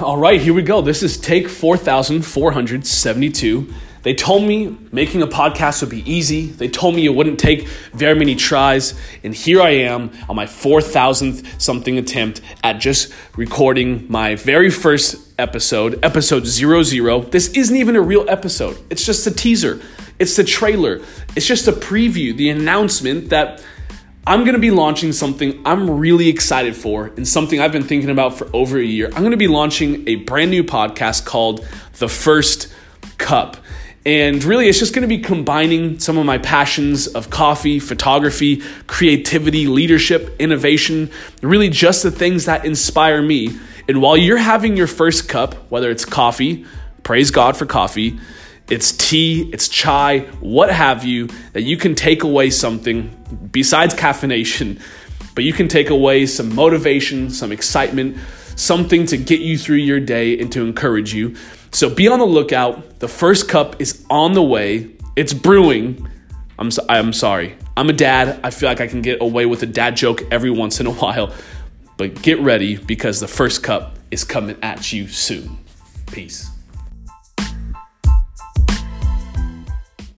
All right, here we go. This is take 4472. They told me making a podcast would be easy. They told me it wouldn't take very many tries. And here I am on my 4,000th something attempt at just recording my very first episode, episode 00. This isn't even a real episode, it's just a teaser, it's the trailer, it's just a preview, the announcement that I'm going to be launching something I'm really excited for and something I've been thinking about for over a year. I'm going to be launching a brand new podcast called The First Cup. And really, it's just going to be combining some of my passions of coffee, photography, creativity, leadership, innovation, really just the things that inspire me. And while you're having your first cup, whether it's coffee, praise God for coffee, it's tea, it's chai, what have you, that you can take away something besides caffeination, but you can take away some motivation, some excitement, something to get you through your day and to encourage you. So be on the lookout. The first cup is on the way. It's brewing. I'm so, I'm sorry. I'm a dad. I feel like I can get away with a dad joke every once in a while. But get ready because the first cup is coming at you soon. Peace.